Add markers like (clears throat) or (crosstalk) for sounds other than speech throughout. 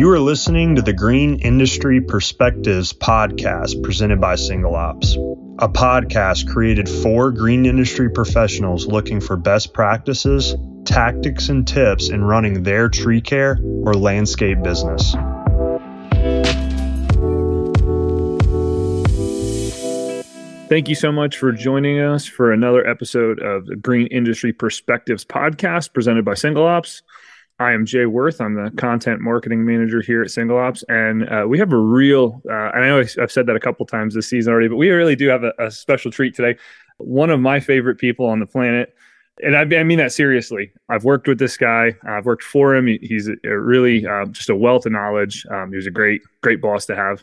You are listening to the Green Industry Perspectives podcast presented by Single Ops, a podcast created for green industry professionals looking for best practices, tactics, and tips in running their tree care or landscape business. Thank you so much for joining us for another episode of the Green Industry Perspectives podcast presented by Single Ops. I am Jay Worth. I'm the content marketing manager here at Single Ops, and uh, we have a real. Uh, I know I've said that a couple times this season already, but we really do have a, a special treat today. One of my favorite people on the planet, and I, I, mean that seriously. I've worked with this guy. I've worked for him. He's a, a really uh, just a wealth of knowledge. Um, he was a great, great boss to have.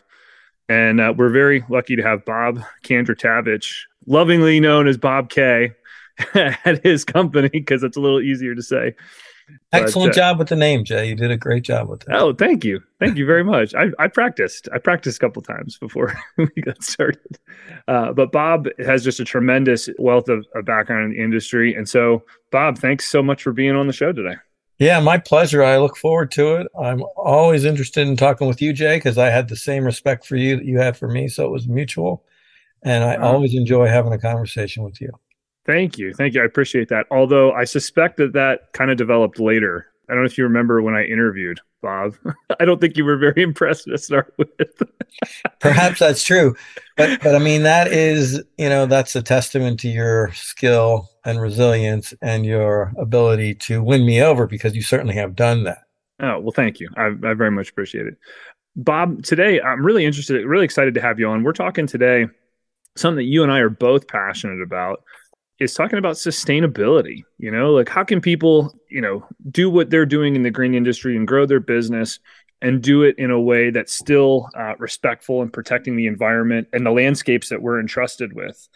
And uh, we're very lucky to have Bob Kandratavich, lovingly known as Bob K, (laughs) at his company because it's a little easier to say. Excellent but, uh, job with the name, Jay. You did a great job with it. Oh, thank you. Thank you very much. I, I practiced. I practiced a couple times before (laughs) we got started. Uh, but Bob has just a tremendous wealth of, of background in the industry. And so, Bob, thanks so much for being on the show today. Yeah, my pleasure. I look forward to it. I'm always interested in talking with you, Jay, because I had the same respect for you that you had for me. So it was mutual. And I uh-huh. always enjoy having a conversation with you. Thank you. Thank you. I appreciate that. Although I suspect that that kind of developed later. I don't know if you remember when I interviewed Bob. (laughs) I don't think you were very (laughs) impressed to start with. (laughs) Perhaps that's true. But but I mean that is, you know, that's a testament to your skill and resilience and your ability to win me over because you certainly have done that. Oh, well, thank you. I, I very much appreciate it. Bob, today I'm really interested, really excited to have you on. We're talking today something that you and I are both passionate about is talking about sustainability. You know, like how can people, you know, do what they're doing in the green industry and grow their business and do it in a way that's still uh, respectful and protecting the environment and the landscapes that we're entrusted with.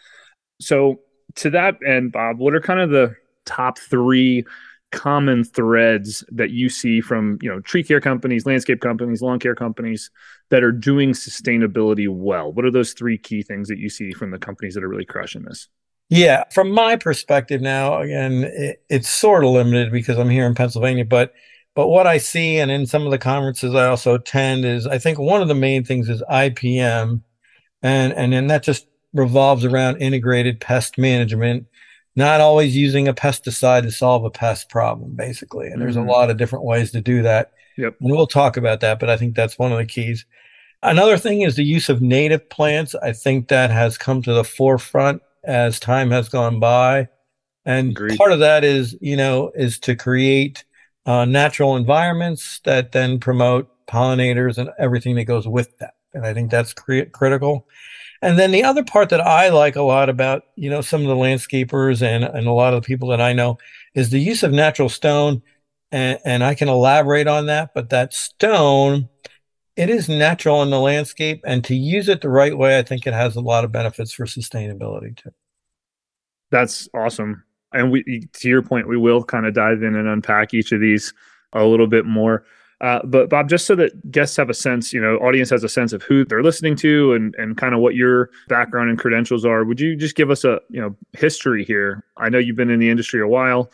So, to that end, Bob, what are kind of the top three common threads that you see from you know tree care companies, landscape companies, lawn care companies that are doing sustainability well? What are those three key things that you see from the companies that are really crushing this? Yeah, from my perspective now, again, it, it's sort of limited because I'm here in Pennsylvania, but but what I see, and in some of the conferences I also attend, is I think one of the main things is IPM, and and then that just revolves around integrated pest management, not always using a pesticide to solve a pest problem, basically. And there's mm-hmm. a lot of different ways to do that. Yep. And we'll talk about that, but I think that's one of the keys. Another thing is the use of native plants. I think that has come to the forefront as time has gone by. And Agreed. part of that is, you know, is to create uh, natural environments that then promote pollinators and everything that goes with that. And I think that's cre- critical. And then the other part that I like a lot about, you know, some of the landscapers and, and a lot of the people that I know is the use of natural stone. And, and I can elaborate on that, but that stone it is natural in the landscape and to use it the right way i think it has a lot of benefits for sustainability too. That's awesome. And we to your point we will kind of dive in and unpack each of these a little bit more. Uh, but bob just so that guests have a sense you know audience has a sense of who they're listening to and and kind of what your background and credentials are would you just give us a you know history here? I know you've been in the industry a while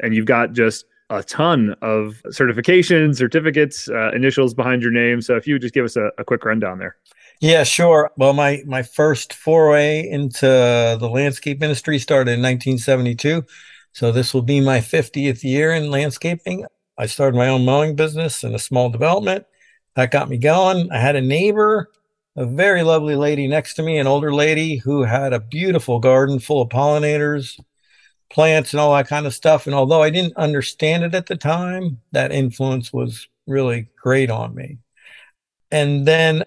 and you've got just a ton of certifications, certificates, uh, initials behind your name. So if you would just give us a, a quick rundown there. Yeah, sure. Well, my my first foray into the landscape industry started in 1972. So this will be my 50th year in landscaping. I started my own mowing business in a small development. That got me going. I had a neighbor, a very lovely lady next to me, an older lady who had a beautiful garden full of pollinators, plants and all that kind of stuff. And although I didn't understand it at the time, that influence was really great on me. And then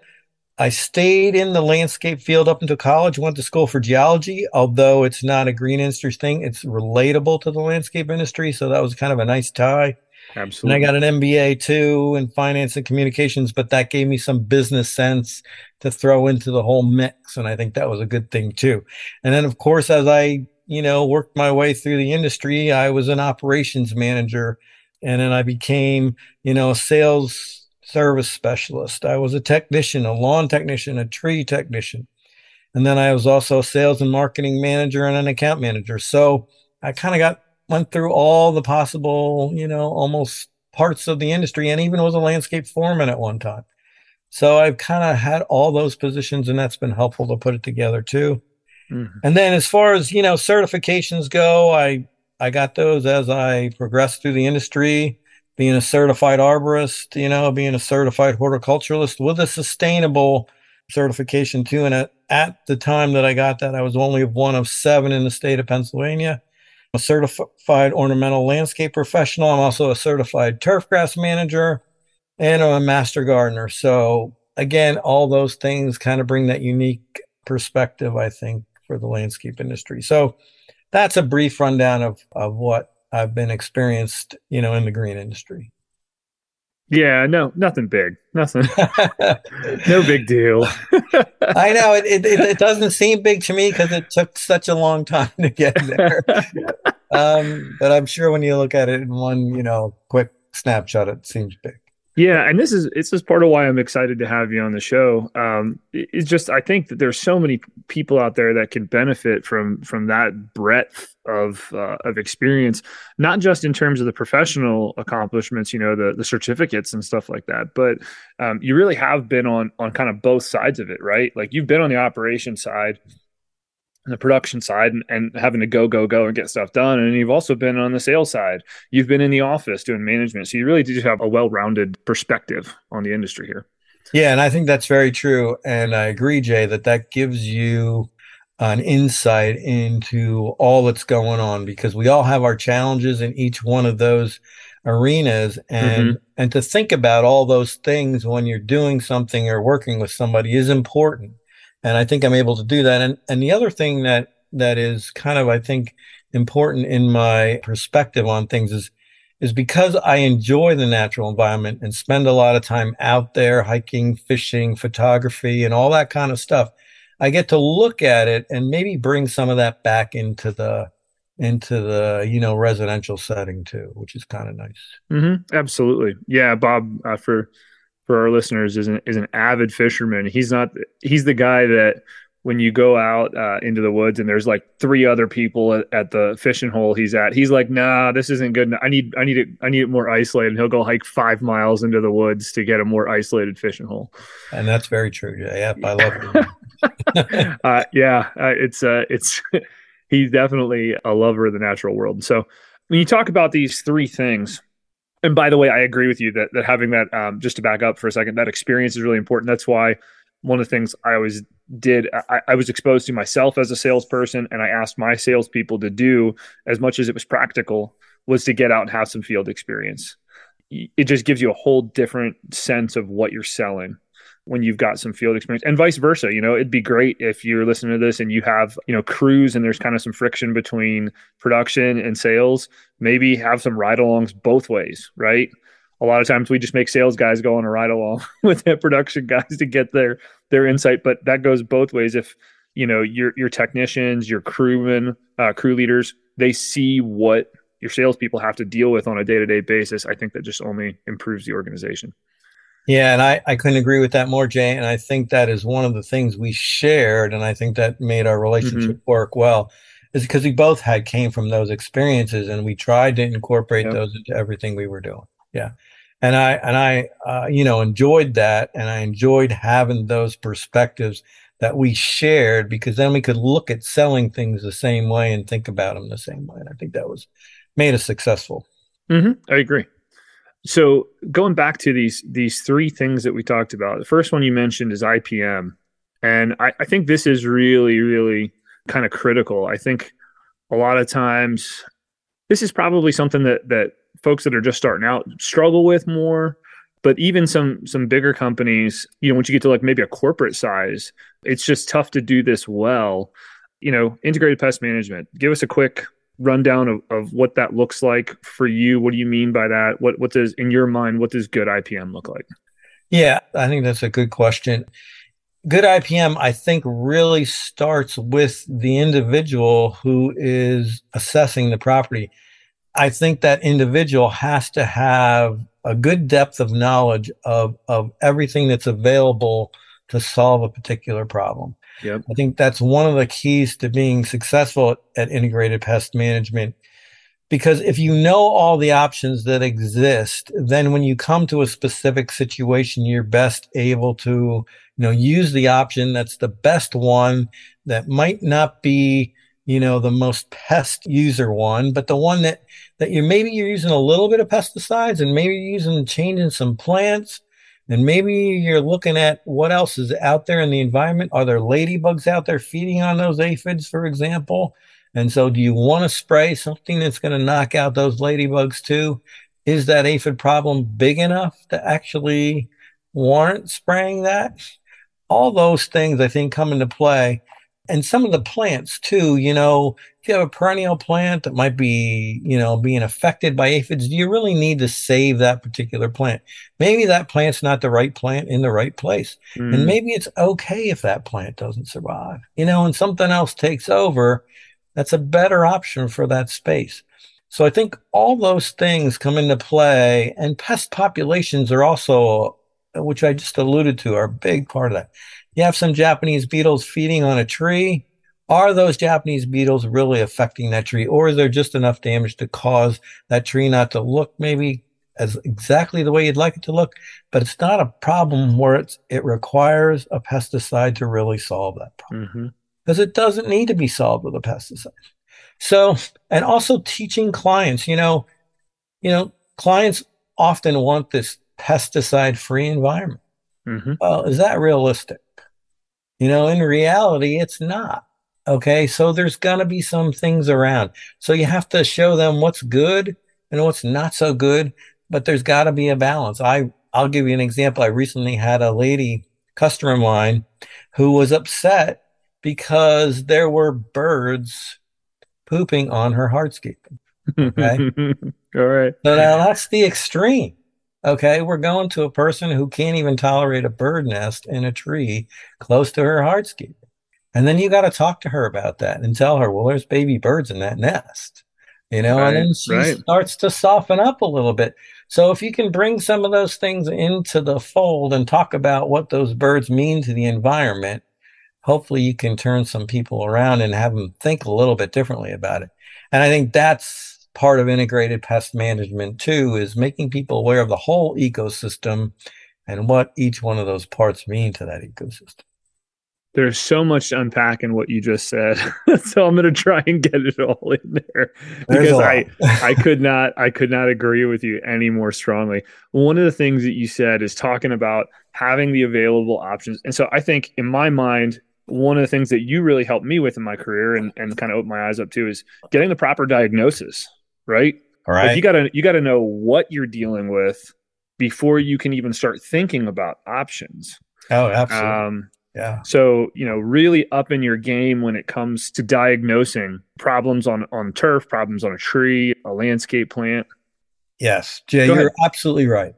I stayed in the landscape field up until college, went to school for geology, although it's not a green industry thing, it's relatable to the landscape industry. So that was kind of a nice tie. Absolutely. And I got an MBA too in finance and communications, but that gave me some business sense to throw into the whole mix. And I think that was a good thing too. And then, of course, as I you know, worked my way through the industry. I was an operations manager and then I became, you know, a sales service specialist. I was a technician, a lawn technician, a tree technician. And then I was also a sales and marketing manager and an account manager. So I kind of got went through all the possible, you know, almost parts of the industry and even was a landscape foreman at one time. So I've kind of had all those positions and that's been helpful to put it together too. Mm-hmm. And then as far as, you know, certifications go, I I got those as I progressed through the industry, being a certified arborist, you know, being a certified horticulturalist with a sustainable certification too. And at, at the time that I got that, I was only one of seven in the state of Pennsylvania. a certified ornamental landscape professional. I'm also a certified turfgrass manager and I'm a master gardener. So again, all those things kind of bring that unique perspective, I think, for the landscape industry. So that's a brief rundown of, of what I've been experienced, you know, in the green industry. Yeah, no, nothing big, nothing, (laughs) no big deal. (laughs) I know it, it, it, doesn't seem big to me because it took such a long time to get (laughs) there. um, but I'm sure when you look at it in one, you know, quick snapshot, it seems big. Yeah, and this is this is part of why I'm excited to have you on the show. Um, it's just I think that there's so many people out there that can benefit from from that breadth of uh, of experience, not just in terms of the professional accomplishments, you know, the the certificates and stuff like that, but um, you really have been on on kind of both sides of it, right? Like you've been on the operation side the production side and, and, having to go go go and get stuff done. And you've also been on the sales side. You've been in the office doing management. So you really do have a well-rounded perspective on the industry here. Yeah and i think that's very true. And i agree jay that that gives you an insight into all that's going on because we all have our challenges in each one of those arenas. And mm-hmm. and to think about all those things when you're doing something or working with somebody is important and I think I'm able to do that. And and the other thing that that is kind of I think important in my perspective on things is is because I enjoy the natural environment and spend a lot of time out there hiking, fishing, photography, and all that kind of stuff. I get to look at it and maybe bring some of that back into the into the you know residential setting too, which is kind of nice. Mm-hmm. Absolutely, yeah, Bob. Uh, for for our listeners is an is an avid fisherman. He's not he's the guy that when you go out uh, into the woods and there's like three other people at, at, the fishing hole he's at, he's like, nah, this isn't good. I need I need it I need it more isolated. And he'll go hike five miles into the woods to get a more isolated fishing hole. And that's very true. Yeah, I love it. (laughs) uh, yeah, uh, it's uh, it's (laughs) he's definitely a lover of the natural world. So when you talk about these three things and by the way, I agree with you that that having that um, just to back up for a second, that experience is really important. That's why one of the things I always did, I, I, was exposed to myself as a salesperson, and I asked my salespeople to do as much as it was practical was to get out and have some field experience. It just gives you a whole different sense of what you're selling when you've got some field experience and vice versa you know it'd be great if you're listening to this and you have you know crews and there's kind of some friction between production and sales maybe have some ride-alongs both ways right? A lot of times we just make sales guys go on a ride along (laughs) with the production guys to get their their insight but that goes both ways. If you know your your technicians your crewmen uh, crew leaders they see what your salespeople have to deal with on a day-to-day basis i think that just only improves the organization yeah, and I, I couldn't agree with that more, Jay. And I think that is one of the things we shared, and I think that made our relationship mm-hmm. work well, is because we both had came from those experiences, and we tried to incorporate yep. those into everything we were doing. Yeah, and I and I uh, you know enjoyed that, and I enjoyed having those perspectives that we shared because then we could look at selling things the same way and think about them the same way. And I think that was made us successful. Mm-hmm. I agree. So going back to these these three things that we talked about, the first one you mentioned is IPM, and I, I think this is really really kind of critical. I think a lot of times this is probably something that that folks that are just starting out struggle with more. But even some some bigger companies you know once you get to like maybe a corporate size it's just tough to do this well. You know integrated pest management give us a quick rundown of, of what that looks like for you. What do you mean by that? What what does in your mind what does good IPM look like? Yeah, I think that's a good question. Good IPM, I think, really starts with the individual who is assessing the property. I think that individual has to have a good depth of knowledge of, of everything that's available to solve a particular problem. Yep. I think that's one of the keys to being successful at, at integrated pest management because if you know all the options that exist, then when you come to a specific situation, you're best able to, you know, use the option that's the best one that might not be, you know, the most pest user one, but the one that, that you maybe you're using a little bit of pesticides and maybe you're using changing some plants and maybe you're looking at what else is out there in the environment. Are there ladybugs out there feeding on those aphids, for example? And so, do you want to spray something that's going to knock out those ladybugs too? Is that aphid problem big enough to actually warrant spraying that? All those things I think come into play. And some of the plants too, you know, if you have a perennial plant that might be, you know, being affected by aphids, do you really need to save that particular plant? Maybe that plant's not the right plant in the right place. Mm. And maybe it's okay if that plant doesn't survive, you know, and something else takes over that's a better option for that space. So I think all those things come into play, and pest populations are also, which I just alluded to, are a big part of that. You have some Japanese beetles feeding on a tree. Are those Japanese beetles really affecting that tree, or is there just enough damage to cause that tree not to look maybe as exactly the way you'd like it to look? But it's not a problem where it's it requires a pesticide to really solve that problem. Mm-hmm because it doesn't need to be solved with a pesticide. So, and also teaching clients, you know, you know, clients often want this pesticide free environment. Mm-hmm. Well, is that realistic? You know, in reality, it's not. Okay. So there's going to be some things around. So you have to show them what's good and what's not so good, but there's got to be a balance. I, I'll give you an example. I recently had a lady customer of mine who was upset because there were birds pooping on her hardscape. Okay. (laughs) All right. So now that's the extreme. Okay. We're going to a person who can't even tolerate a bird nest in a tree close to her hardscape. And then you got to talk to her about that and tell her, well, there's baby birds in that nest, you know, right, and then she right. starts to soften up a little bit. So if you can bring some of those things into the fold and talk about what those birds mean to the environment, hopefully you can turn some people around and have them think a little bit differently about it. And I think that's part of integrated pest management too, is making people aware of the whole ecosystem and what each one of those parts mean to that ecosystem. There's so much to unpack in what you just said. (laughs) so I'm going to try and get it all in there because I (laughs) I could not I could not agree with you any more strongly. One of the things that you said is talking about having the available options. And so I think in my mind one of the things that you really helped me with in my career and, and kind of opened my eyes up to is getting the proper diagnosis, right? All right. Like you gotta you gotta know what you're dealing with before you can even start thinking about options. Oh, absolutely. Um, yeah. So, you know, really up in your game when it comes to diagnosing problems on on turf, problems on a tree, a landscape plant. Yes, Jay, you're absolutely right.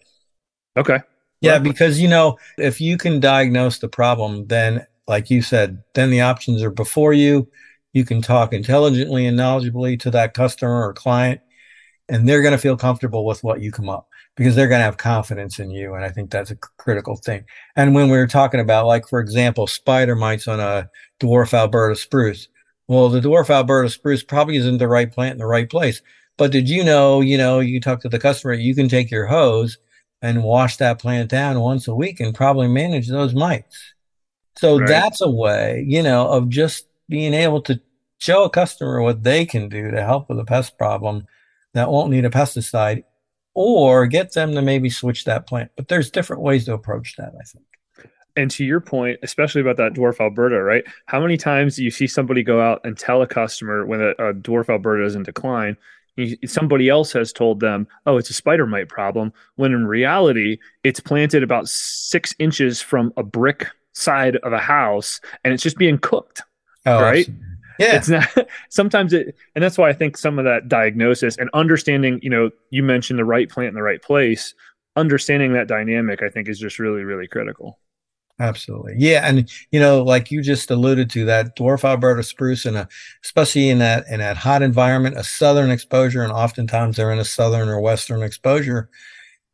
Okay. Yeah, well, because you know, if you can diagnose the problem, then like you said, then the options are before you. You can talk intelligently and knowledgeably to that customer or client, and they're going to feel comfortable with what you come up because they're going to have confidence in you. And I think that's a critical thing. And when we were talking about, like, for example, spider mites on a dwarf Alberta spruce, well, the dwarf Alberta spruce probably isn't the right plant in the right place. But did you know, you know, you talk to the customer, you can take your hose and wash that plant down once a week and probably manage those mites. So right. that's a way, you know, of just being able to show a customer what they can do to help with a pest problem that won't need a pesticide or get them to maybe switch that plant. But there's different ways to approach that, I think. And to your point, especially about that dwarf Alberta, right? How many times do you see somebody go out and tell a customer when a, a dwarf Alberta is in decline? somebody else has told them, oh, it's a spider mite problem, when in reality, it's planted about six inches from a brick side of a house and it's just being cooked. Oh, right. Absolutely. Yeah. It's not (laughs) sometimes it and that's why I think some of that diagnosis and understanding, you know, you mentioned the right plant in the right place, understanding that dynamic, I think is just really, really critical. Absolutely. Yeah. And you know, like you just alluded to that dwarf Alberta spruce and especially in that in that hot environment, a southern exposure, and oftentimes they're in a southern or western exposure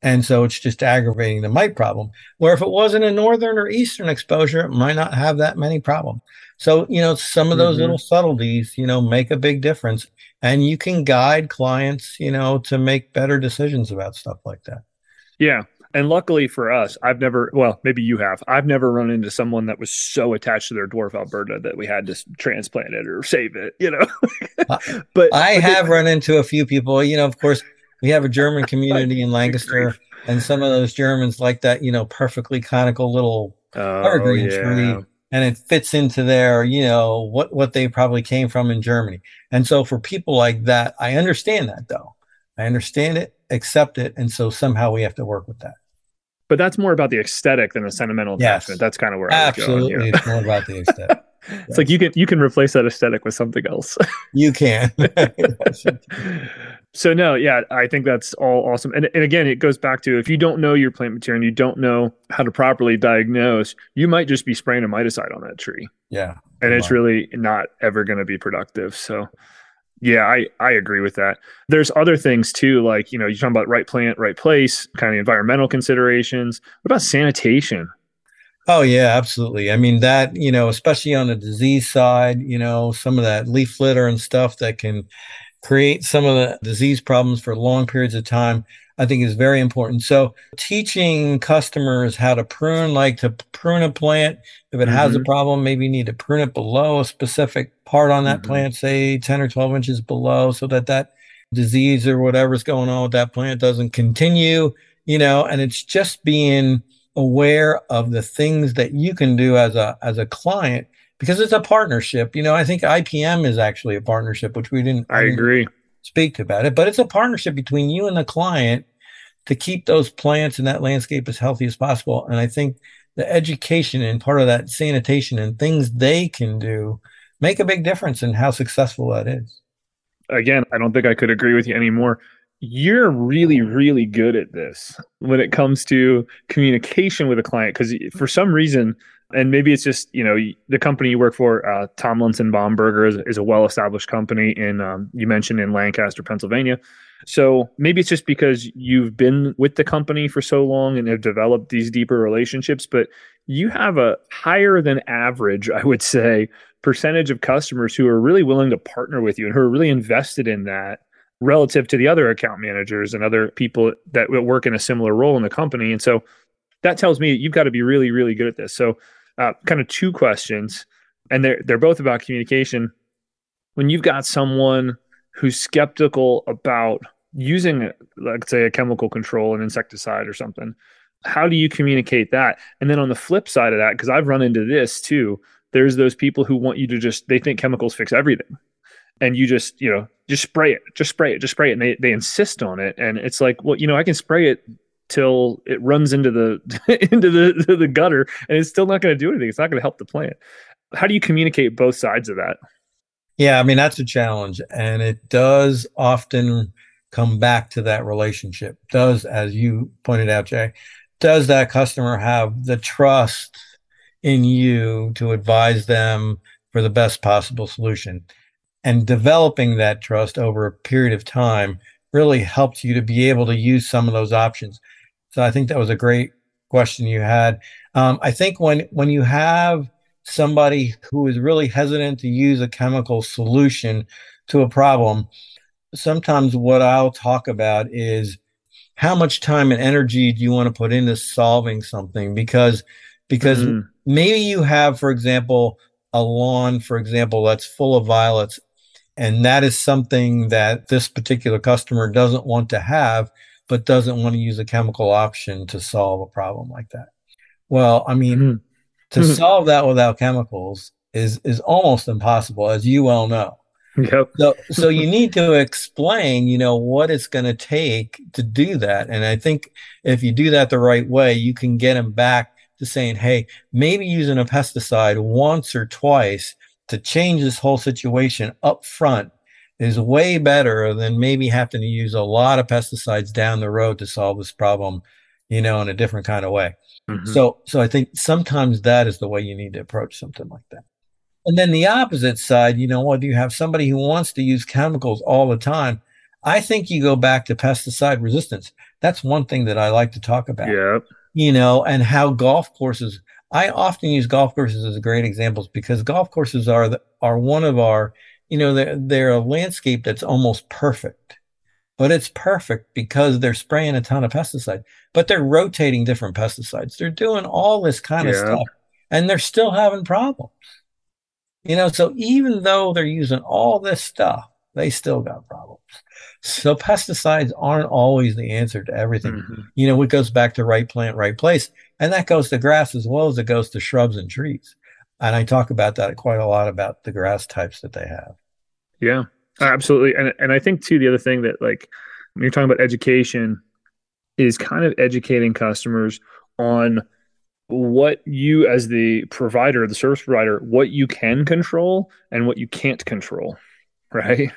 And so it's just aggravating the mite problem. Where if it wasn't a northern or eastern exposure, it might not have that many problems. So, you know, some of those mm-hmm. little subtleties, you know, make a big difference. And you can guide clients, you know, to make better decisions about stuff like that. Yeah. And luckily for us, I've never, well, maybe you have, I've never run into someone that was so attached to their dwarf Alberta that we had to transplant it or save it, you know. (laughs) but I have run into a few people, you know, of course, we have a German (laughs) community in Lancaster, and some of those Germans like that, you know, perfectly conical little oh, yeah. tree, and it fits into their, you know, what what they probably came from in Germany. And so for people like that, I understand that though. I understand it, accept it, and so somehow we have to work with that. But that's more about the aesthetic than the sentimental attachment. Yes. That's kind of where absolutely going, it's more about the aesthetic. (laughs) it's yes. like you can you can replace that aesthetic with something else. you can. (laughs) so no, yeah, I think that's all awesome. And and again, it goes back to if you don't know your plant material and you don't know how to properly diagnose, you might just be spraying a miticide on that tree. Yeah. And it's really not ever going to be productive. So yeah, I, I agree with that. There's other things too, like, you know, you're talking about right plant, right place, kind of environmental considerations. What about sanitation? Oh yeah, absolutely. I mean that, you know, especially on the disease side, you know, some of that leaf litter and stuff that can create some of the disease problems for long periods of time, I think is very important. So teaching customers how to prune, like to prune a plant, if it mm-hmm. has a mm-hmm. problem, maybe you need to prune it below a specific part on that mm-hmm. plant, say 10 or 12 inches below, so that that disease or whatever's going on with that plant doesn't continue, you know, and it's just being aware of the things that you can do as a as a client because it's a partnership. You know, I think IPM is actually a partnership, which we didn't. I agree. Speak about it, but it's a partnership between you and the client to keep those plants and that landscape as healthy as possible. And I think the education and part of that sanitation and things they can do make a big difference in how successful that is. Again, I don't think I could agree with you anymore you're really really good at this when it comes to communication with a client because for some reason and maybe it's just you know the company you work for uh, tomlinson Bomberger is, is, a well-established company in um, you mentioned in lancaster pennsylvania so maybe it's just because you've been with the company for so long and have developed these deeper relationships but you have a higher than average i would say percentage of customers who are really willing to partner with you and who are really invested in that relative to the other account managers and other people that work in a similar role in the company. And so that tells me you've got to be really, really good at this. So, uh, kind of two questions, and they're they're both about communication. When you've got someone who's skeptical about using, let's say, a chemical control, an insecticide or something, how do you communicate that? And then on the flip side of that, because I've run into this too, there's those people who want you to just they think chemicals fix everything and you just you know just spray it just spray it just spray it and they, they insist on it and it's like well you know i can spray it till it runs into the (laughs) into the the gutter and it's still not going to do anything. It's not going to help the plant. How do you communicate both sides of that? Yeah i mean that's a challenge and it does often come back to that relationship. Does as you pointed out jay does that customer have the trust in you to advise them for the best possible solution? And developing that trust over a period of time really helps you to be able to use some of those options. So I think that was a great question you had. Um, I think when when you have somebody who is really hesitant to use a chemical solution to a problem, sometimes what I'll talk about is how much time and energy do you want to put into solving something because because mm-hmm. maybe you have for example a lawn for example that's full of violets and that is something that this particular customer doesn't want to have, but doesn't want to use a chemical option to solve a problem like that. Well, I mean, mm-hmm. to mm-hmm. solve that without chemicals is is almost impossible, as you well know. Yep. so, so you need to explain, you know, what it's going to take to do that. And I think if you do that the right way, you can get them back to saying, hey, maybe using a pesticide once or twice to change this whole situation up front is way better than maybe having to use a lot of pesticides down the road to solve this problem, you know, in a different kind of way. Mm-hmm. So, so I think sometimes that is the way you need to approach something like that. And then the opposite side, you know, what do you have somebody who wants to use chemicals all the time? I think you go back to pesticide resistance. That's one thing that I like to talk about. Yeah. You know, and how golf courses. I often use golf courses as a great examples because golf courses are the, are one of our, you know, they're they're a landscape that's almost perfect, but it's perfect because they're spraying a ton of pesticide, but they're rotating different pesticides. They're doing all this kind of stuff, and they're still having problems. You know, so even though they're using all this stuff, they still got problems. So pesticides aren't always the answer to everything. Mm-hmm. You know, it goes back to right plant, right place. And that goes to grass as well as it goes to shrubs and trees. And I talk about that quite a lot about the grass types that they have. Yeah, absolutely. And and I think too the other thing that like when you're talking about education is kind of educating customers on what you as the provider, the service provider, what you can control and what you can't control, right?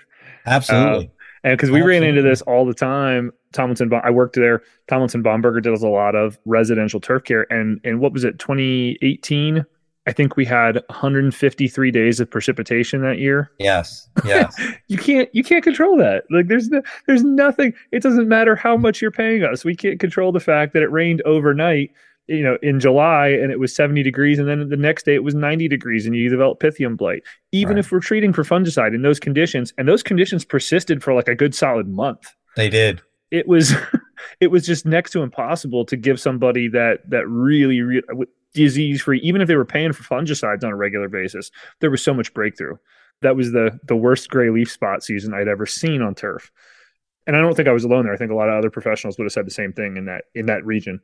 Absolutely. Uh, and because we Absolutely. ran into this all the time, Tomlinson, I worked there. Tomlinson Bomberger does a lot of residential turf care, and and what was it, 2018? I think we had 153 days of precipitation that year. Yes. (laughs) Yes. you can't you can't control that. Like there's no, there's nothing. It doesn't matter how mm. much you're paying us. We can't control the fact that it rained overnight you know in July and it was 70 degrees and then the next day it was 90 degrees and you develop pythium blight. Even right. if we're treating for fungicide in those conditions and those conditions persisted for like a good solid month. They did. It was (laughs) it was just next to impossible to give somebody that that really, really disease free even if they were paying for fungicides on a regular basis. There was so much breakthrough. That was the the worst gray leaf spot season I'd ever seen on turf. And I don't think I was alone there. I think a lot of other professionals would have said the same thing in that in that region.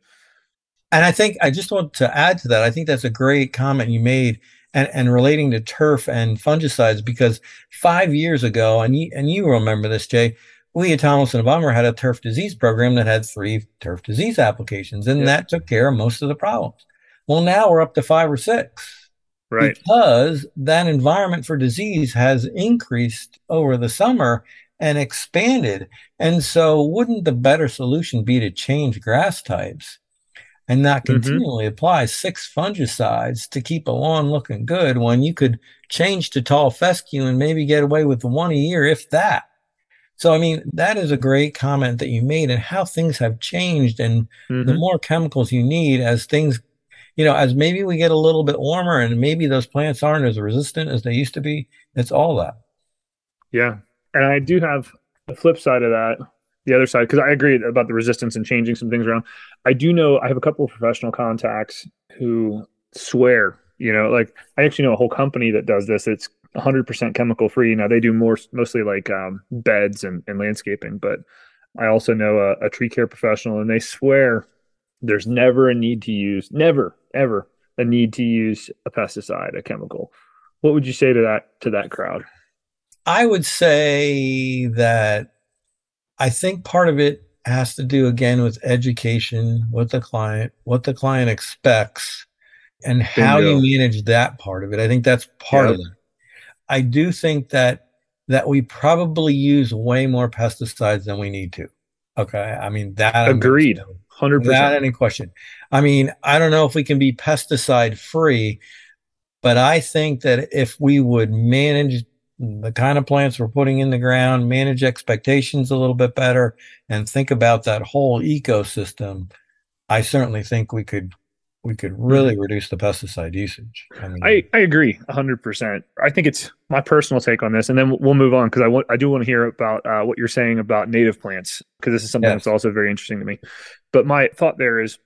And I think I just want to add to that. I think that's a great comment you made and, and relating to turf and fungicides because five years ago, and you, and you remember this, Jay, we at Tomlinson and Baumer had a turf disease program that had three turf disease applications, and that took care of most of the problems. Well, now we're up to five or six. Right. Because that environment for disease has increased over the summer and expanded. And so, wouldn't the better solution be to change grass types and not mm-hmm. continually mm-hmm. apply six fungicides to keep a lawn looking good when you could change to tall fescue and maybe get away with one a year, if that. So, I mean, that is a great comment that you made and how things have changed and mm-hmm. the more chemicals you need as things, you know, as maybe we get a little bit warmer and maybe those plants aren't as resistant as they used to be. It's all that. Yeah. And I do have the flip side of that the other side because I agree about the resistance and changing some things around. I do know I have a couple of professional contacts who swear, you know, like I actually know a whole company that does this. It's 100% chemical free. Now they do more mostly like um, beds and, and, landscaping, but I also know a, a tree care professional and they swear there's never a need to use, never, ever a need to use a pesticide, a chemical. What would you say to that to that crowd? I would say that I think part of it has to do again with education, what the client, what the client expects, and how Bingo. you manage that part of it. I think that's part of it. I do think that that we probably use way more pesticides than we need to. Okay, I mean that. Agreed. I'm 100%. Any question. I mean, I don't know if we can be pesticide free, but I think that if we would manage the kind of plants we're putting in the ground, manage expectations a little bit better, and think about that whole ecosystem, I certainly think we could we could really mm-hmm. reduce the pesticide usage. I, mean, I, I, agree 100%. I think it's my personal take on this, and then we'll move on because I, want I do want to hear about uh, what you're saying about native plants because this is something yes. that's also very interesting to me. But my thought there is,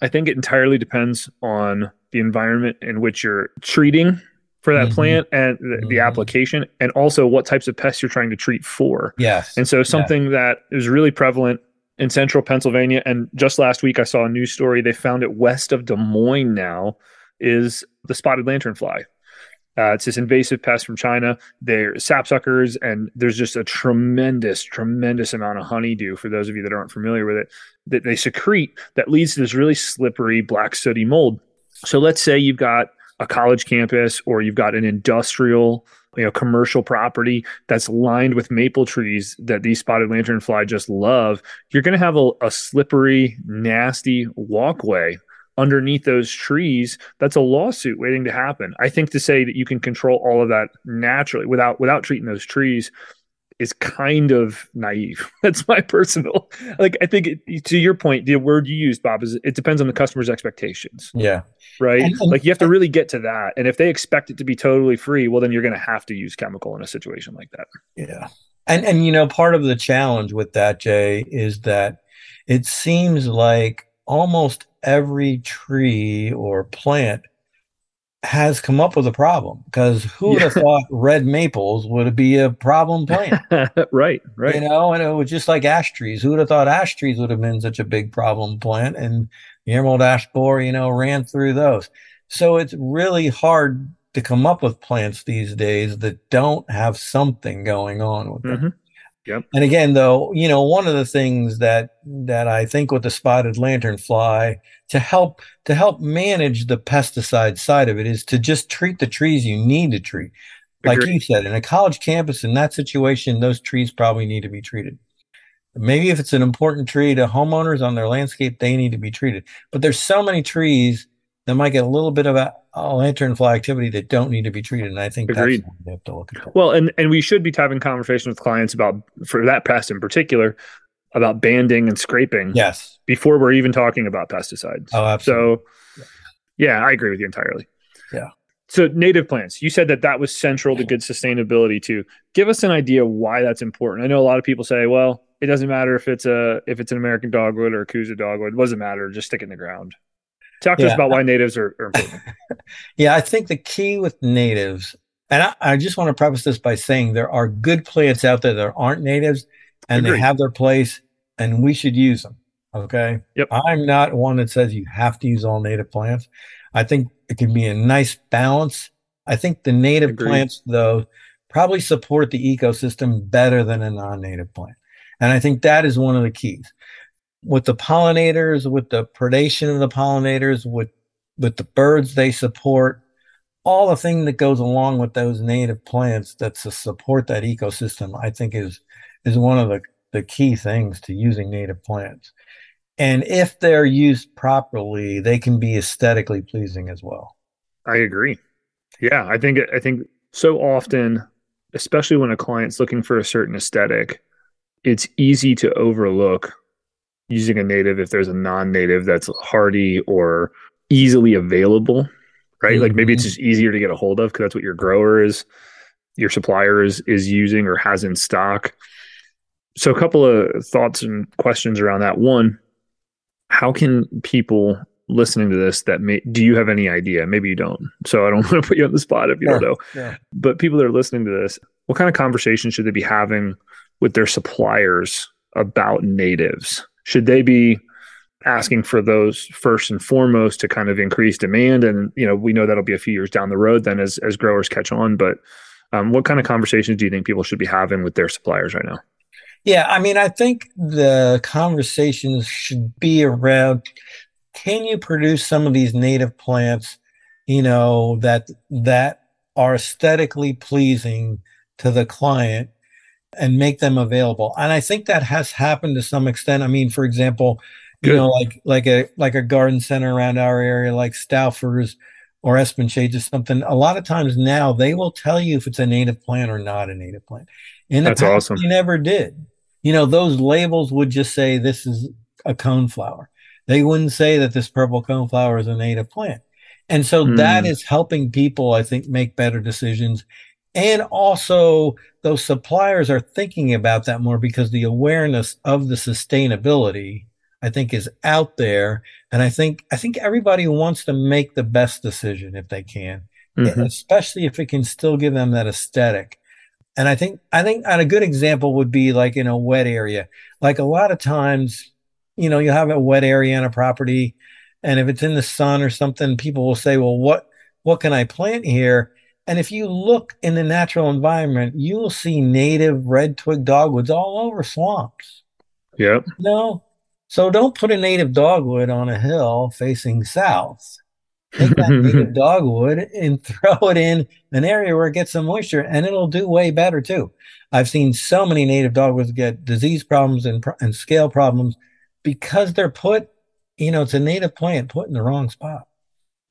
I think it entirely depends on the environment in which you're treating for that mm-hmm. plant and the, mm-hmm. the, application and also what types of pests you're trying to treat for. Yes. And so something yeah. that is really prevalent in central Pennsylvania and just last week I saw a news story they found it west of Des Moines now is the spotted lanternfly. Uh, it's this invasive pest from China. They're sapsuckers, and there's just a tremendous, tremendous amount of honeydew for those of you that aren't familiar with it that they secrete that leads to this really slippery black sooty mold. So let's say you've got a college campus or you've got an industrial you know commercial property that's lined with maple trees that these spotted lanternfly just love you're going to have a, a slippery nasty walkway underneath those trees that's a lawsuit waiting to happen i think to say that you can control all of that naturally without without treating those trees is kind of naive. (laughs) That's my personal like. I think it, to your point, the word you used, Bob, is it depends on the customer's expectations. Yeah, right. And, and, like you have to really get to that, and if they expect it to be totally free, well, then you're going to have to use chemical in a situation like that. Yeah, and and you know, part of the challenge with that, Jay, is that it seems like almost every tree or plant has come up with a problem because who would have thought red maples would be a problem plant? (laughs) right, right. You know, and it was just like ash trees. Who would have thought ash trees would have been such a big problem plant? And the emerald ash borer, you know, ran through those. So it's really hard to come up with plants these days that don't have something going on with them. Mm-hmm. Yep. And again, though, you know, one of the things that that I think with the spotted lanternfly to help to help manage the pesticide side of it is to just treat the trees you need to treat. Like Agreed. you said, in a college campus, in that situation, those trees probably need to be treated. Maybe if it's an important tree to homeowners on their landscape, they need to be treated. But there's so many trees that might get a little bit of a, Oh, a lanternfly activity that don't need to be treated. And I think Agreed. that's we have to look at. Well, and and we should be having conversations with clients about for that pest in particular about banding and scraping. Yes. Before we're even talking about pesticides. Oh, absolutely. So, yeah, I agree with you entirely. Yeah. So native plants, you said that that was central to good sustainability too. Give us an idea why that's important. I know a lot of people say, well, it doesn't matter if it's a if it's an American dogwood or a Kousa dogwood. It doesn't matter. Just stick it in the ground. Talk to yeah. us about why natives are, are important. (laughs) yeah, I think the key with natives, and I, I, just want to preface this by saying there are good plants out there that aren't natives and Agreed. they have their place and we should use them. Okay. Yep. I'm not one that says you have to use all native plants. I think it can be a nice balance. I think the native Agreed. plants, though, probably support the ecosystem better than a non native plant. And I think that is one of the keys. With the pollinators, with the predation of the pollinators, with with the birds they support, all the thing that goes along with those native plants that support that ecosystem, I think is is one of the the key things to using native plants. And if they're used properly, they can be aesthetically pleasing as well. I agree. Yeah, I think I think so often, especially when a client's looking for a certain aesthetic, it's easy to overlook using a native if there's a non-native that's hardy or easily available, right? Mm-hmm. Like maybe it's mm-hmm. just easier to get a hold of because that's what your grower is, your supplier is is using or has in stock so a couple of thoughts and questions around that one how can people listening to this that may do you have any idea maybe you don't so i don't (laughs) want to put you on the spot if you yeah, don't know yeah. but people that are listening to this what kind of conversation should they be having with their suppliers about natives should they be asking for those first and foremost to kind of increase demand? And you know we know that'll be a few years down the road then as as growers catch on but um, what kind of conversations do you think people should be having with their suppliers right now? Yeah, I mean, I think the conversations should be around can you produce some of these native plants, you know, that that are aesthetically pleasing to the client and make them available. And I think that has happened to some extent. I mean, for example, Good. you know, like like a like a garden center around our area, like Stauffer's or Esbenshade's or something. A lot of times now they will tell you if it's a native plant or not a native plant. In the That's past, awesome. You never did you know, those labels would just say this is a coneflower. They wouldn't say that this purple coneflower is a native plant. And so mm. that is helping people, I think, make better decisions. And also, those suppliers are thinking about that more because the awareness of the sustainability, I think, is out there. And I think I think everybody wants to make the best decision if they can, mm-hmm. especially if it can still give them that aesthetic. And I think I think a good example would be like in a wet area. Like a lot of times, you know, you have a wet area on a property, and if it's in the sun or something, people will say, "Well, what what can I plant here?" And if you look in the natural environment, you will see native red twig dogwoods all over swamps. Yep. No. So don't put a native dogwood on a hill facing south take that (laughs) native dogwood and (laughs) throw it in an area where it gets some moisture and it'll do way better too. I've seen so many native dogwoods get disease problems and, and scale problems because they're put, you know, it's a native plant put in the wrong spot.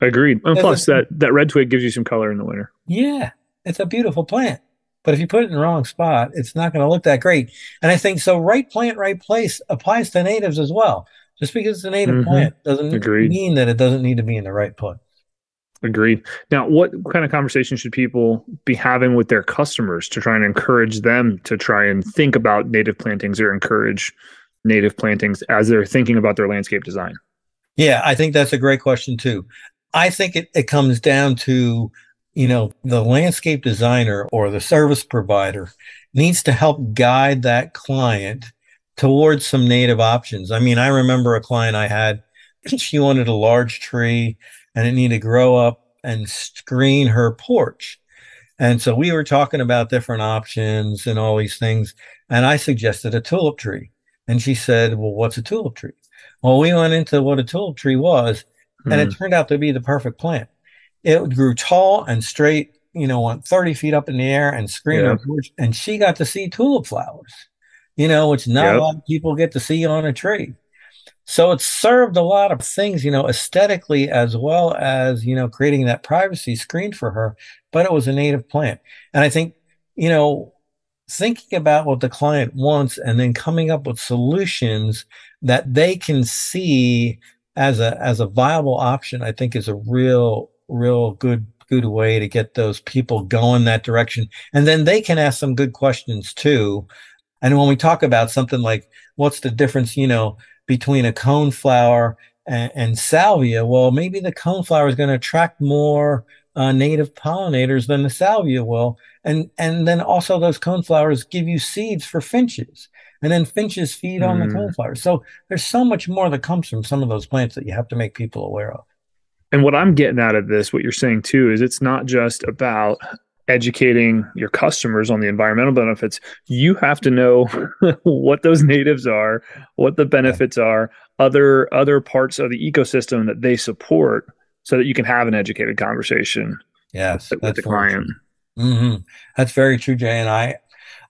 Agreed. And plus, that, that red twig gives you some color in the winter. Yeah, it's a beautiful plant. But if you put it in the wrong spot, it's not going to look that great. And I think so. Right plant, right place applies to natives as well. Just because it's a native mm-hmm. plant doesn't Agreed. mean that it doesn't need to be in the right place. Agreed. Now, what kind of conversation should people be having with their customers to try and encourage them to try and think about native plantings or encourage native plantings as they're thinking about their landscape design? Yeah, I think that's a great question too. I think it, it comes down to, you know, the landscape designer or the service provider needs to help guide that client towards some native options. I mean, I remember a client I had, (laughs) she wanted a large tree and it needed to grow up and screen her porch. And so we were talking about different options and all these things. And I suggested a tulip tree. And she said, Well, what's a tulip tree? Well, we went into what a tulip tree was, and mm. it hmm. turned out to be the perfect plant. It grew tall and straight, you know, went 30 feet up in the air and her porch. And she got to see tulip flowers you know, which not yep. a lot of people get to see on a tree. So it served a lot of things, you know, aesthetically as well as, you know, creating that privacy screen for her, but it was a native plant. And I think, you know, thinking about what the client wants and then coming up with solutions that they can see as a as a viable option, I think is a real, real good good way to get those people going that direction. And then they can ask some good questions too. And when we talk about something like what's the difference, you know, between a coneflower and, and salvia, well, maybe the coneflower is going to attract more uh, native pollinators than the salvia will, and and then also those coneflowers give you seeds for finches, and then finches feed on mm. the coneflowers. So there's so much more that comes from some of those plants that you have to make people aware of. And what I'm getting out of this, what you're saying too, is it's not just about educating your customers on the environmental benefits, you have to know (laughs) what those natives are, what the benefits are, other other parts of the ecosystem that they support, so that you can have an educated conversation. Yes, with, with the client. Mm-hmm. That's very true, Jay. And I,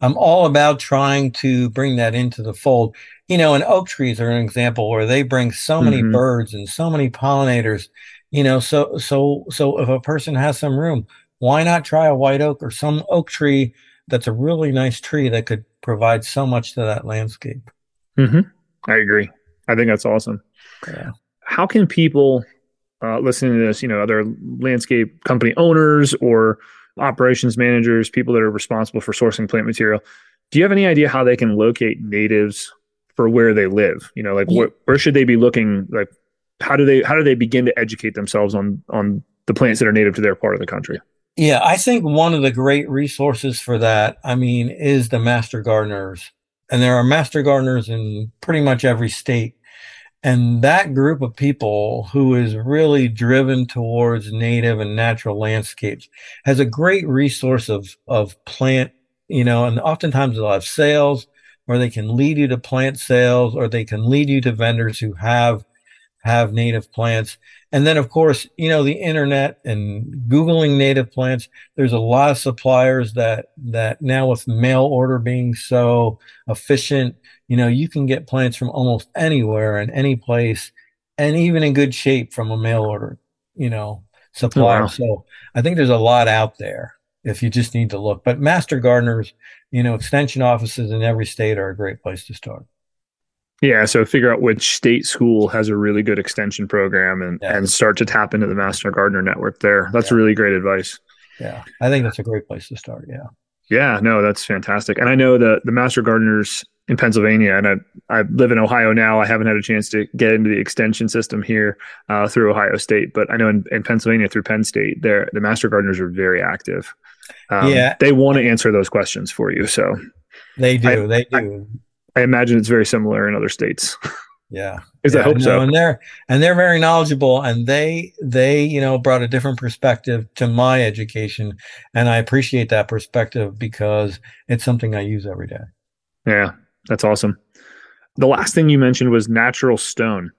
I'm all about trying to bring that into the fold. You know, and oak trees are an example where they bring so many mm-hmm. birds and so many pollinators. You know, so so so if a person has some room, why not try a white oak or some oak tree that's a really nice tree that could provide so much to that landscape? Mm-hmm. I agree. I think that's awesome. Yeah. How can people uh, listening to this, you know, other landscape company owners or operations managers, people that are responsible for sourcing plant material, do you have any idea how they can locate natives for where they live? You know, like yeah. wh- where should they be looking? Like, how do they how do they begin to educate themselves on on the plants that are native to their part of the country? Yeah, I think one of the great resources for that, I mean, is the master gardeners. And there are master gardeners in pretty much every state. And that group of people who is really driven towards native and natural landscapes has a great resource of, of plant, you know, and oftentimes they'll have sales or they can lead you to plant sales or they can lead you to vendors who have have native plants. And then, of course, you know, the internet and Googling native plants, there's a lot of suppliers that, that now with mail order being so efficient, you know, you can get plants from almost anywhere and any place and even in good shape from a mail order, you know, supplier. Wow. So I think there's a lot out there if you just need to look. But master gardeners, you know, extension offices in every state are a great place to start. Yeah, so figure out which state school has a really good extension program and yeah. and start to tap into the Master Gardener network there. That's yeah. really great advice. Yeah, I think that's a great place to start. Yeah. Yeah, no, that's fantastic. And I know the the Master Gardeners in Pennsylvania, and I, I live in Ohio now. I haven't had a chance to get into the extension system here uh, through Ohio State, but I know in, in Pennsylvania through Penn State, there the Master Gardeners are very active. Um, yeah, they want to answer those questions for you. So they do. I, they do. I imagine it's very similar in other states. Yeah. Because yeah, I hope so. And they're and they're very knowledgeable and they they, you know, brought a different perspective to my education. And I appreciate that perspective because it's something I use every day. Yeah, that's awesome. The last thing you mentioned was natural stone.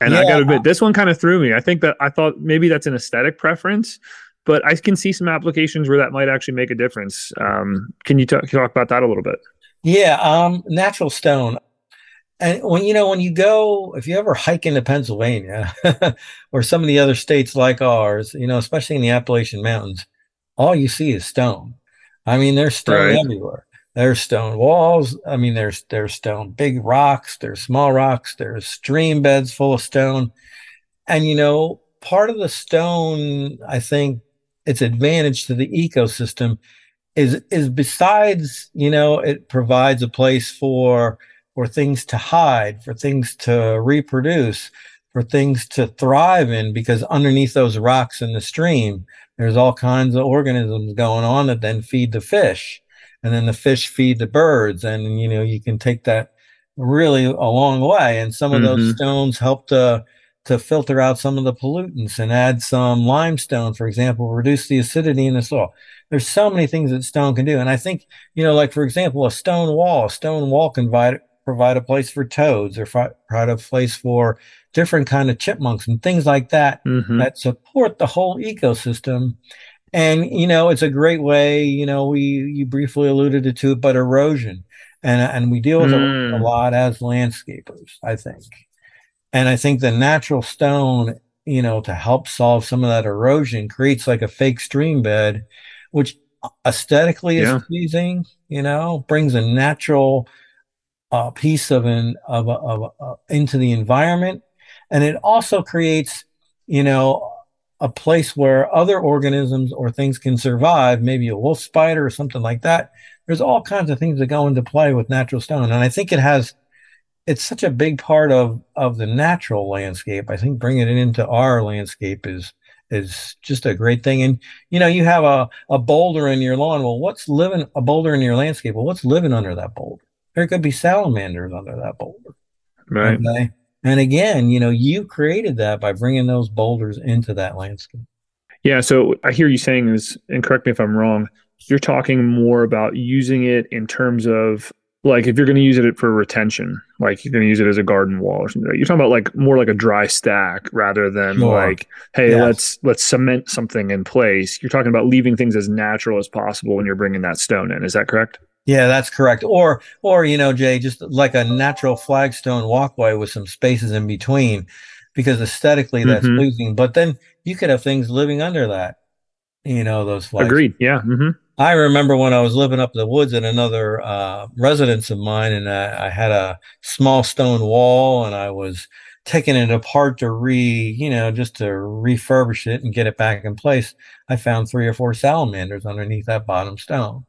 And yeah. I gotta admit, this one kind of threw me. I think that I thought maybe that's an aesthetic preference, but I can see some applications where that might actually make a difference. Um, can you talk, talk about that a little bit? Yeah, um, natural stone. And when you know when you go, if you ever hike into Pennsylvania (laughs) or some of the other states like ours, you know, especially in the Appalachian Mountains, all you see is stone. I mean, there's stone right. everywhere. There's stone walls. I mean, there's there's stone big rocks. There's small rocks. There's stream beds full of stone, and you know, part of the stone, I think, its advantage to the ecosystem is is besides you know it provides a place for for things to hide, for things to reproduce, for things to thrive in, because underneath those rocks in the stream, there's all kinds of organisms going on that then feed the fish. And then the fish feed the birds. And you know you can take that really a long way. And some of mm-hmm. those stones help to to filter out some of the pollutants and add some limestone for example reduce the acidity in the soil there's so many things that stone can do and i think you know like for example a stone wall a stone wall can provide, provide a place for toads or provide a place for different kind of chipmunks and things like that mm-hmm. that support the whole ecosystem and you know it's a great way you know we you briefly alluded to it but erosion and and we deal with mm. a, a lot as landscapers i think and i think the natural stone you know to help solve some of that erosion creates like a fake stream bed which aesthetically yeah. is pleasing you know brings a natural uh, piece of an of, of uh, into the environment and it also creates you know a place where other organisms or things can survive, maybe a wolf spider or something like that. There's all kinds of things that go into play with natural stone. And I think it has, it's such a big part of, of the natural landscape. I think bringing it into our landscape is, is just a great thing. And, you know, you have a, a boulder in your lawn. Well, what's living, a boulder in your landscape? Well, what's living under that boulder? There could be salamanders under that boulder. Right. Okay? And again, you know, you created that by bringing those boulders into that landscape. Yeah. So I hear you saying this, and correct me if I'm wrong. You're talking more about using it in terms of like if you're going to use it for retention, like you're going to use it as a garden wall or something. You're talking about like more like a dry stack rather than sure. like, hey, yes. let's let's cement something in place. You're talking about leaving things as natural as possible when you're bringing that stone in. Is that correct? Yeah, that's correct. Or, or you know, Jay, just like a natural flagstone walkway with some spaces in between, because aesthetically that's mm-hmm. pleasing. But then you could have things living under that. You know, those flags. Agreed. Yeah. Mm-hmm. I remember when I was living up in the woods in another uh, residence of mine, and I, I had a small stone wall, and I was taking it apart to re, you know, just to refurbish it and get it back in place. I found three or four salamanders underneath that bottom stone.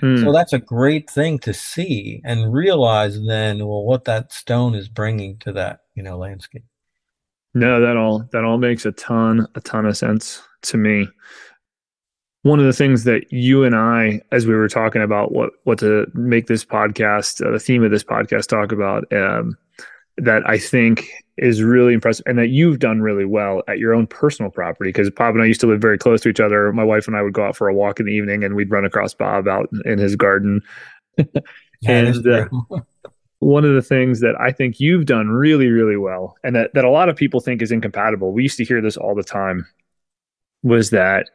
Hmm. So that's a great thing to see and realize then, well, what that stone is bringing to that, you know, landscape. No, that all that all makes a ton a ton of sense to me. One of the things that you and I, as we were talking about what what to make this podcast, uh, the theme of this podcast, talk about, um, that I think is really impressive and that you've done really well at your own personal property because Bob and I used to live very close to each other. My wife and I would go out for a walk in the evening and we'd run across Bob out in his garden. (laughs) and uh, (laughs) one of the things that I think you've done really, really well and that, that a lot of people think is incompatible, we used to hear this all the time, was that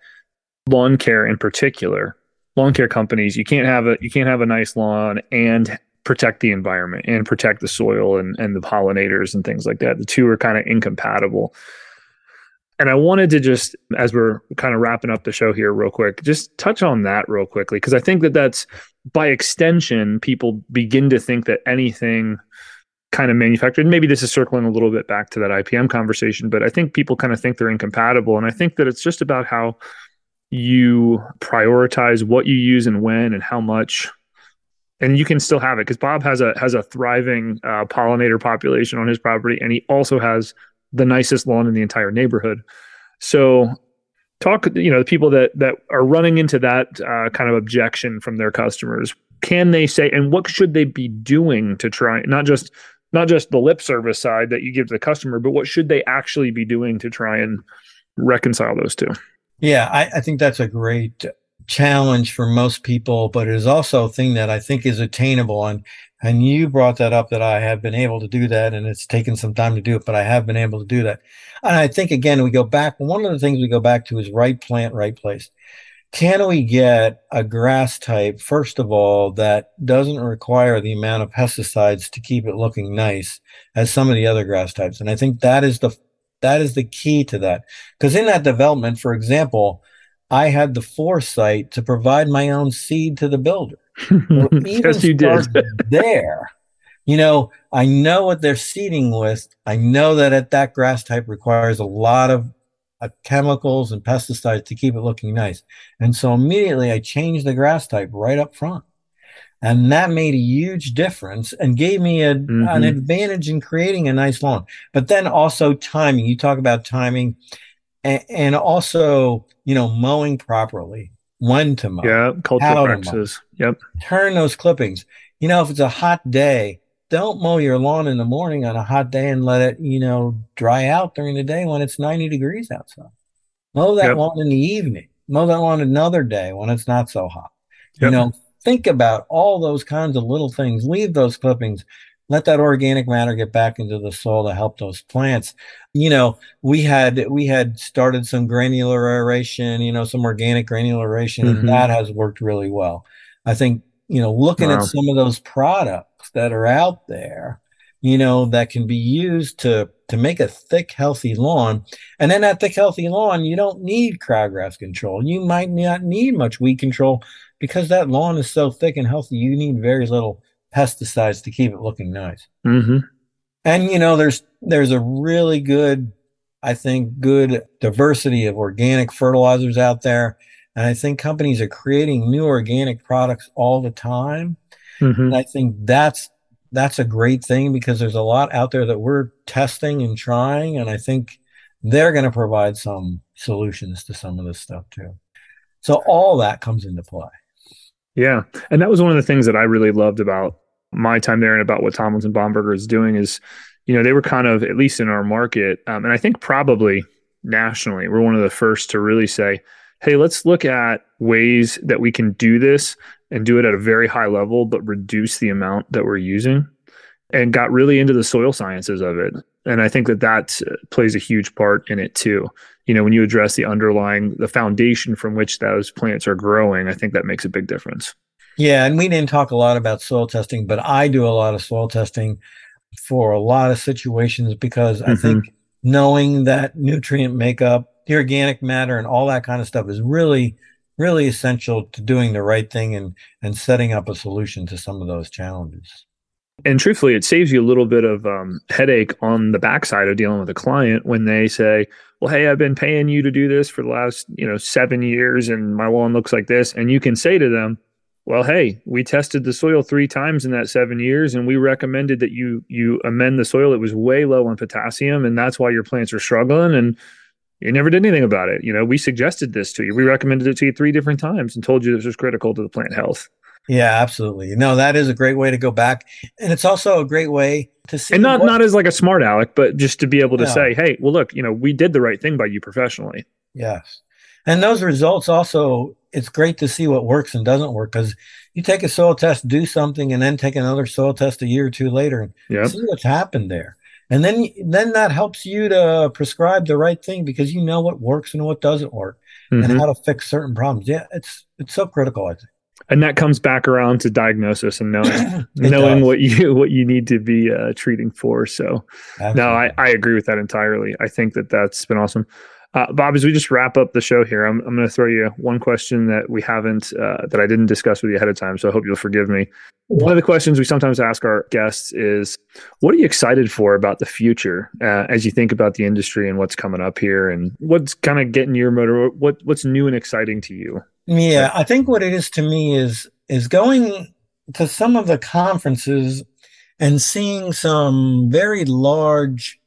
lawn care in particular, lawn care companies, you can't have a you can't have a nice lawn and protect the environment and protect the soil and, and the pollinators and things like that. The two are kind of incompatible. And I wanted to just, as we're kind of wrapping up the show here, real quick, just touch on that real quickly, because I think that that's by extension, people begin to think that anything kind of manufactured, maybe this is circling a little bit back to that IPM conversation, but I think people kind of think they're incompatible. And I think that it's just about how you prioritize what you use and when and how much and you can still have it because Bob has a has a thriving uh, pollinator population on his property, and he also has the nicest lawn in the entire neighborhood. So, talk you know the people that that are running into that uh, kind of objection from their customers. Can they say, and what should they be doing to try not just not just the lip service side that you give to the customer, but what should they actually be doing to try and reconcile those two? Yeah, I, I think that's a great challenge for most people, but it is also a thing that I think is attainable. And and you brought that up that I have been able to do that, and it's taken some time to do it, but I have been able to do that. And I think again, we go back. One of the things we go back to is right plant, right place. Can we get a grass type, first of all, that doesn't require the amount of pesticides to keep it looking nice as some of the other grass types? And I think that is the that is the key to that. Because in that development, for example, I had the foresight to provide my own seed to the builder. (laughs) yes, you did. there, you know, I know what they're seeding with. I know that at that grass type requires a lot of uh, chemicals and pesticides to keep it looking nice. And so immediately I changed the grass type right up front. And that made a huge difference and gave me a, mm-hmm. an advantage in creating a nice lawn. But then also timing. You talk about timing and, and also, you know, mowing properly, when to mow. Yeah, cultural practices. Yep. Turn those clippings. You know, if it's a hot day, don't mow your lawn in the morning on a hot day and let it, you know, dry out during the day when it's 90 degrees outside. Mow that yep. lawn in the evening. Mow that lawn another day when it's not so hot. Yep. You know, think about all those kinds of little things. Leave those clippings. Let that organic matter get back into the soil to help those plants. You know, we had we had started some granular aeration, you know, some organic granular aeration, mm-hmm. and that has worked really well. I think, you know, looking wow. at some of those products that are out there, you know, that can be used to to make a thick, healthy lawn. And then that thick, healthy lawn, you don't need crabgrass control. You might not need much weed control because that lawn is so thick and healthy. You need very little pesticides to keep it looking nice. Mm-hmm. And you know, there's there's a really good, I think, good diversity of organic fertilizers out there. And I think companies are creating new organic products all the time. Mm-hmm. And I think that's that's a great thing because there's a lot out there that we're testing and trying, and I think they're going to provide some solutions to some of this stuff too. So all that comes into play. Yeah, and that was one of the things that I really loved about my time there and about what Tomlinson Bomberger is doing is, you know, they were kind of at least in our market, um, and I think probably nationally, we're one of the first to really say, "Hey, let's look at ways that we can do this and do it at a very high level, but reduce the amount that we're using and got really into the soil sciences of it. And I think that that plays a huge part in it too. You know, when you address the underlying, the foundation from which those plants are growing, I think that makes a big difference. Yeah. And we didn't talk a lot about soil testing, but I do a lot of soil testing for a lot of situations because I mm-hmm. think knowing that nutrient makeup, the organic matter, and all that kind of stuff is really really essential to doing the right thing and and setting up a solution to some of those challenges and truthfully it saves you a little bit of um, headache on the backside of dealing with a client when they say well hey i've been paying you to do this for the last you know seven years and my lawn looks like this and you can say to them well hey we tested the soil three times in that seven years and we recommended that you you amend the soil it was way low on potassium and that's why your plants are struggling and you never did anything about it. You know, we suggested this to you. We recommended it to you three different times and told you this was critical to the plant health. Yeah, absolutely. No, that is a great way to go back, and it's also a great way to see. And not what, not as like a smart aleck, but just to be able to say, "Hey, well, look, you know, we did the right thing by you professionally." Yes, and those results also, it's great to see what works and doesn't work because you take a soil test, do something, and then take another soil test a year or two later and yep. see what's happened there and then then that helps you to prescribe the right thing because you know what works and what doesn't work mm-hmm. and how to fix certain problems yeah it's it's so critical i think and that comes back around to diagnosis and knowing (coughs) knowing does. what you what you need to be uh, treating for so Absolutely. no I, I agree with that entirely i think that that's been awesome uh, Bob, as we just wrap up the show here, I'm, I'm going to throw you one question that we haven't, uh, that I didn't discuss with you ahead of time. So I hope you'll forgive me. One of the questions we sometimes ask our guests is, what are you excited for about the future uh, as you think about the industry and what's coming up here and what's kind of getting your motor? What what's new and exciting to you? Yeah, I think what it is to me is is going to some of the conferences and seeing some very large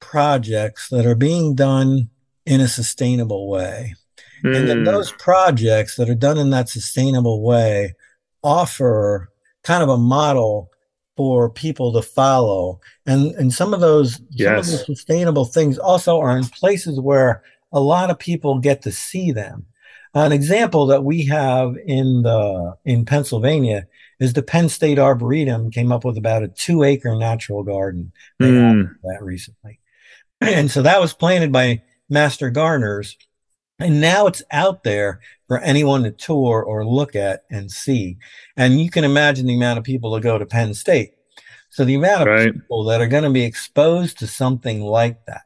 projects that are being done in a sustainable way. Mm. And then hmm. those projects that are done in that sustainable way offer kind of a model for people to follow. And and some of those yes. some of the sustainable things also are in places where a lot of people get to see them. An example that we have in the in Pennsylvania is the Penn State Arboretum came up with about a two acre natural garden. They mm. that recently. (clears throat) And so that was planted by master gardeners. And now it's out there for anyone to tour or look at and see. And you can imagine the amount of people that go to Penn State. So the amount of right. people that are going to be exposed to something like that.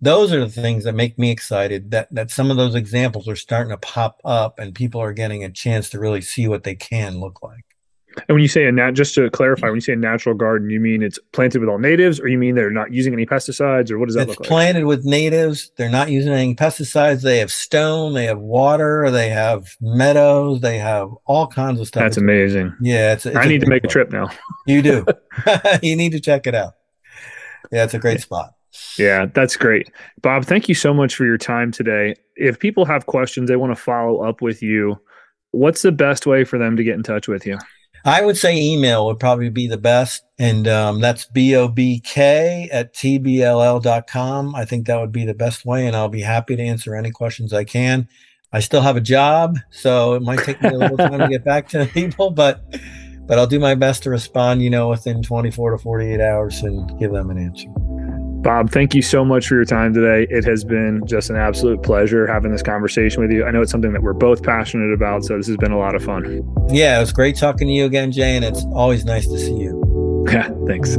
Those are the things that make me excited that that some of those examples are starting to pop up and people are getting a chance to really see what they can look like and when you say a nat, just to clarify, when you say a natural garden, you mean it's planted with all natives, or you mean they're not using any pesticides, or what does that it's look like? It's planted with natives. They're not using any pesticides. They have stone. They have water. They have meadows. They have all kinds of stuff. That's amazing. Yeah, it's, it's I need to make a trip now. You do. (laughs) (laughs) you need to check it out. Yeah, it's a great spot. Yeah, that's great. Bob, thank you so much for your time today. If people have questions, they want to follow up with you, what's the best way for them to get in touch with you? I would say email would probably be the best. And um, that's B O B K at TBLL.com. I think that would be the best way. And I'll be happy to answer any questions I can. I still have a job, so it might take me a little time to get back to (laughs) people, but but I'll do my best to respond, you know, within 24 to 48 hours and give them an answer. Bob, thank you so much for your time today. It has been just an absolute pleasure having this conversation with you. I know it's something that we're both passionate about, so this has been a lot of fun. Yeah, it was great talking to you again, Jay, and it's always nice to see you. Yeah, (laughs) thanks.